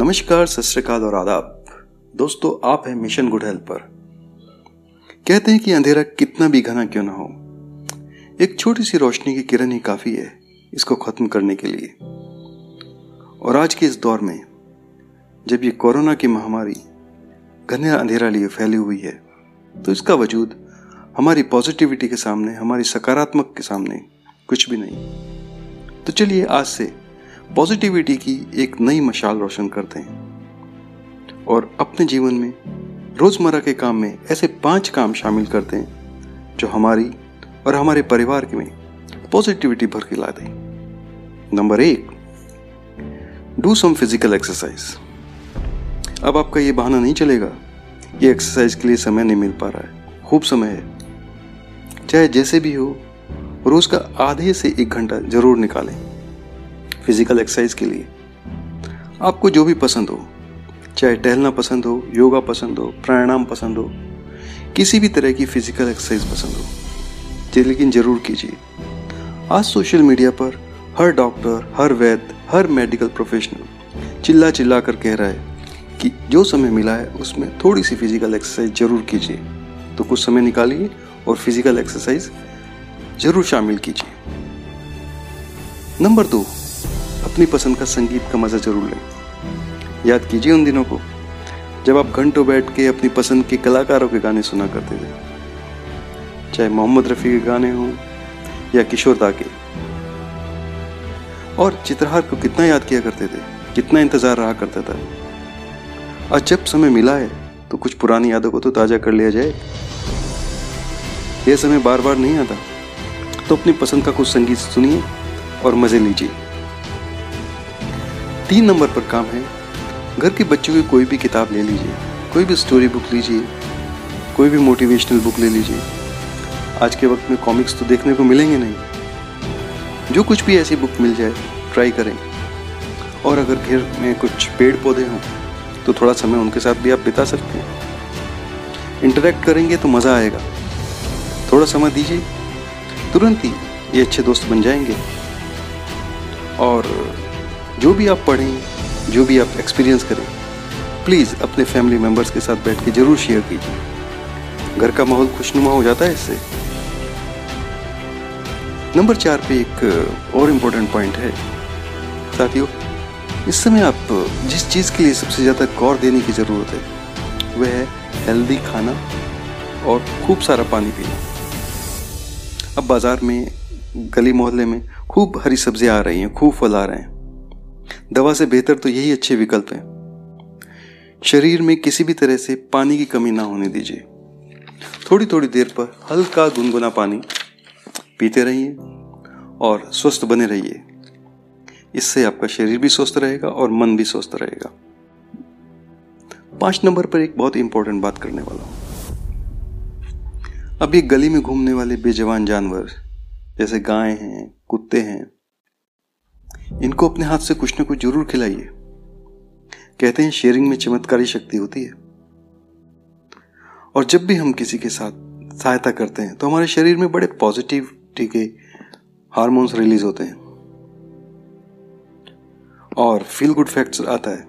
नमस्कार, सत और आदाब। दोस्तों, आप हैं मिशन गुड हेल्थ पर। कहते हैं कि अंधेरा कितना भी घना क्यों ना हो। एक छोटी सी रोशनी की किरण ही काफ़ी है इसको खत्म करने के लिए। और आज के इस दौर में, जब ये कोरोना की महामारी घने अंधेरा लिए फैली हुई है तो इसका वजूद हमारी पॉजिटिविटी के सामने, हमारी सकारात्मक के सामने कुछ भी नहीं। तो चलिए आज से पॉजिटिविटी की एक नई मशाल रोशन करते हैं। और अपने जीवन में रोज़मर्रा के काम में ऐसे पाँच काम शामिल करते हैं, जो हमारी और हमारे परिवार के में पॉजिटिविटी भर के ला दें नंबर एक, डू सम फ़िज़िकल एक्सरसाइज। अब आपका ये बहाना नहीं चलेगा। ये एक्सरसाइज के लिए समय नहीं मिल पा रहा है। खूब समय है। चाहे जैसे भी हो, रोज का आधे से एक घंटा ज़रूर निकालें। फ़िज़िकल एक्सरसाइज के लिए। आपको जो भी पसंद हो, चाहे टहलना पसंद हो, योगा पसंद हो, प्राणायाम पसंद हो, किसी भी तरह की फ़िज़िकल एक्सरसाइज पसंद हो लेकिन ज़रूर कीजिए। आज सोशल मीडिया पर हर डॉक्टर हर वैद्य, हर मेडिकल प्रोफेशनल चिल्ला चिल्ला कर कह रहा है कि जो समय मिला है, उसमें थोड़ी सी फ़िज़िकल एक्सरसाइज ज़रूर कीजिए। तो कुछ समय निकालिए और फ़िज़िकल एक्सरसाइज ज़रूर शामिल कीजिए। नंबर दो अपनी पसंद का संगीत का मज़ा ज़रूर लें। याद कीजिए उन दिनों को, जब आप घंटों बैठ के अपनी पसंद के कलाकारों के गाने सुना करते थे। चाहे मोहम्मद रफ़ी के गाने हों या किशोर दा के। और चित्रहार को कितना याद किया करते थे, कितना इंतज़ार रहा करता था। आज जब समय मिला है तो कुछ पुरानी यादों को तो ताज़ा कर लिया जाए। यह समय बार बार नहीं आता। तो अपनी पसंद का कुछ संगीत सुनिए और मज़े लीजिए। तीन नंबर पर काम है। घर के बच्चों की कोई भी किताब ले लीजिए, कोई भी स्टोरी बुक लीजिए, कोई भी मोटिवेशनल बुक ले लीजिए। आज के वक्त में कॉमिक्स तो देखने को मिलेंगे नहीं। जो कुछ भी ऐसी बुक मिल जाए ट्राई करें। और अगर घर में कुछ पेड़ पौधे हों तो थोड़ा समय उनके साथ भी आप बिता सकते हैं। इंटरेक्ट करेंगे तो मज़ा आएगा। थोड़ा समय दीजिए, तुरंत ही ये अच्छे दोस्त बन जाएँगे। और जो भी आप पढ़ें, जो भी आप एक्सपीरियंस करें प्लीज़ अपने फैमिली मेंबर्स के साथ बैठ के ज़रूर शेयर कीजिए। घर का माहौल खुशनुमा हो जाता है इससे। नंबर चार पे एक और इम्पोर्टेंट पॉइंट है। साथियों, इस समय आप जिस चीज़ के लिए सबसे ज़्यादा गौर देने की ज़रूरत है, वह है हेल्दी खाना और खूब सारा पानी पीना। अब बाज़ार में, गली मोहल्ले में खूब हरी सब्ज़ियाँ आ रही हैं, खूब फल आ रहे हैं। दवा से बेहतर तो यही अच्छे विकल्प हैं। शरीर में किसी भी तरह से पानी की कमी ना होने दीजिए। थोड़ी थोड़ी देर पर हल्का गुनगुना पानी पीते रहिए और स्वस्थ बने रहिए। इससे आपका शरीर भी स्वस्थ रहेगा और मन भी स्वस्थ रहेगा। पाँच नंबर पर एक बहुत इंपॉर्टेंट बात करने वाला हूँ। ये गली में घूमने वाले बेजवान जानवर, जैसे गाय हैं, कुत्ते हैं इनको अपने हाथ से कुछ न कुछ ज़रूर खिलाइए। कहते हैं, शेयरिंग में चमत्कारी शक्ति होती है। और जब भी हम किसी के साथ सहायता करते हैं तो हमारे शरीर में बड़े पॉजिटिव के हार्मोन्स रिलीज़ होते हैं। और फील गुड फैक्ट्स आता है।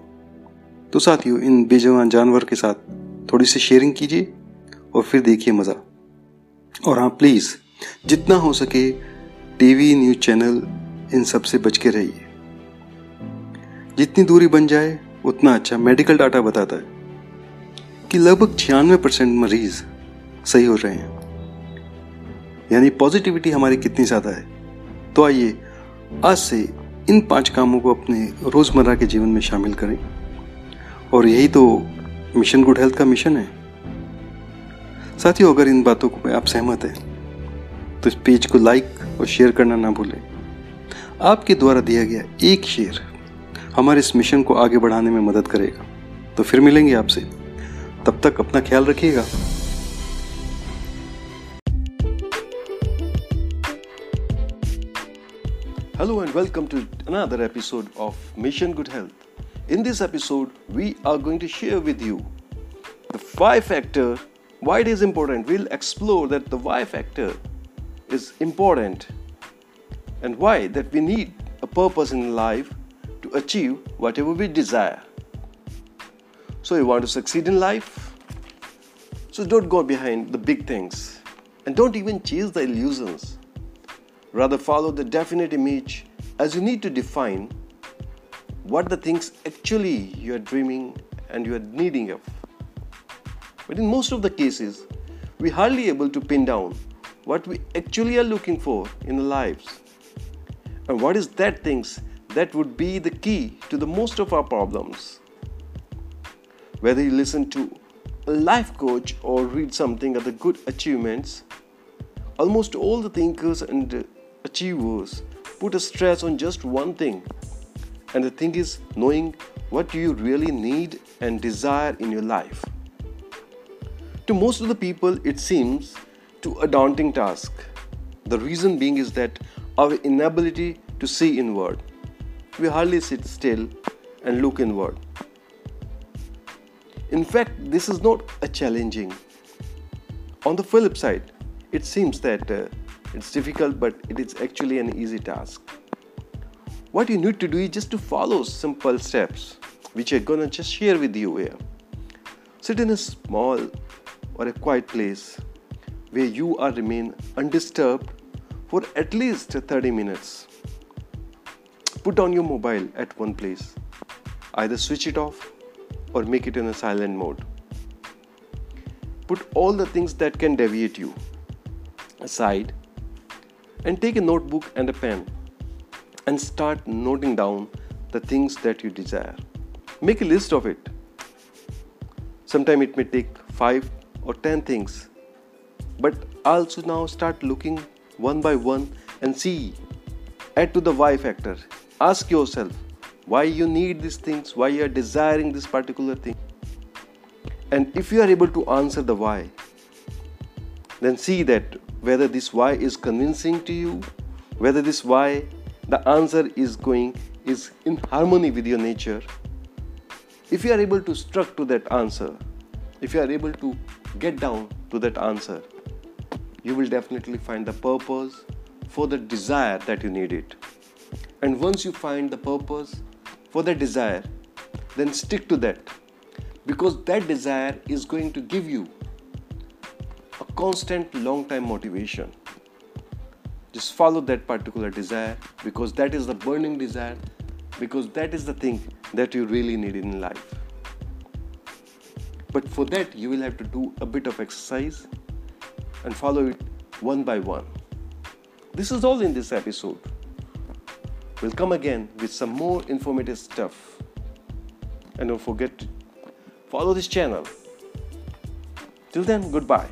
तो साथियों, इन बेजवान जानवर के साथ थोड़ी सी शेयरिंग कीजिए और फिर देखिए मज़ा। और हाँ प्लीज़ जितना हो सके टीवी न्यूज़ चैनल इन सबसे बच के रहिए। जितनी दूरी बन जाए, उतना अच्छा मेडिकल डाटा बताता है कि लगभग छियानवे परसेंट मरीज़ सही हो रहे हैं। यानी पॉजिटिविटी हमारी कितनी ज़्यादा है। तो आइए, आज से इन पाँच कामों को अपने रोज़मर्रा के जीवन में शामिल करें। और यही तो मिशन गुड हेल्थ का मिशन है। साथियों, अगर इन बातों को आप सहमत हैं तो इस पेज को लाइक और शेयर करना ना भूलें। आपके द्वारा दिया गया एक शेयर हमारे इस मिशन को आगे बढ़ाने में मदद करेगा। तो फिर मिलेंगे आपसे। तब तक अपना ख्याल रखिएगा। Hello and welcome to another episode of mission good health in this episode we are going to share with you the five factor why it is important we'll explore that the why factor is important and why that we need a purpose in life to achieve whatever we desire. So, you want to succeed in life? So, don't go behind the big things and don't even chase the illusions. Rather, follow the definite image as you need to define what the things actually you are dreaming and you are needing of. But in most of the cases, we hardly able to pin down what we actually are looking for in our lives. And what is that things that would be the key to the most of our problems. Whether you listen to a life coach or read something of the good achievements, almost all the thinkers and achievers put a stress on just one thing. And the thing is knowing what you really need and desire in your life. To most of the people, it seems to a daunting task. The reason being is that our inability to see inward. We hardly sit still and look inward. In fact, this is not a challenging. On the flip side, it seems that uh, it's difficult, but it is actually an easy task. What you need to do is just to follow simple steps, which I'm gonna just share with you here. Sit in a small or a quiet place where you are remain undisturbed for at least 30 minutes. Put on your mobile at one place. Either switch it off or make it in a silent mode. Put all the things that can deviate you aside and take a notebook and a pen and start noting down the things that you desire. Make a list of it. Sometimes it may take 5 or 10 things but also now start looking one by one and see add to the why factor. Ask yourself why you need these things why you are desiring this particular thing. And if you are able to answer the why then see that whether this why is convincing to you whether this why the answer is going is in harmony with your nature. If you are able to struck to that answer if you are able to get down to that answer you will definitely find the purpose for the desire that you need it. And once you find the purpose for the desire, then stick to that because that desire is going to give you a constant long time motivation. Just follow that particular desire because that is the burning desire, because that is the thing that you really need in life. But for that, you will have to do a bit of exercise and follow it one by one. This is all in this episode. We'll come again with some more informative stuff. And don't forget to follow this channel. Till then, goodbye.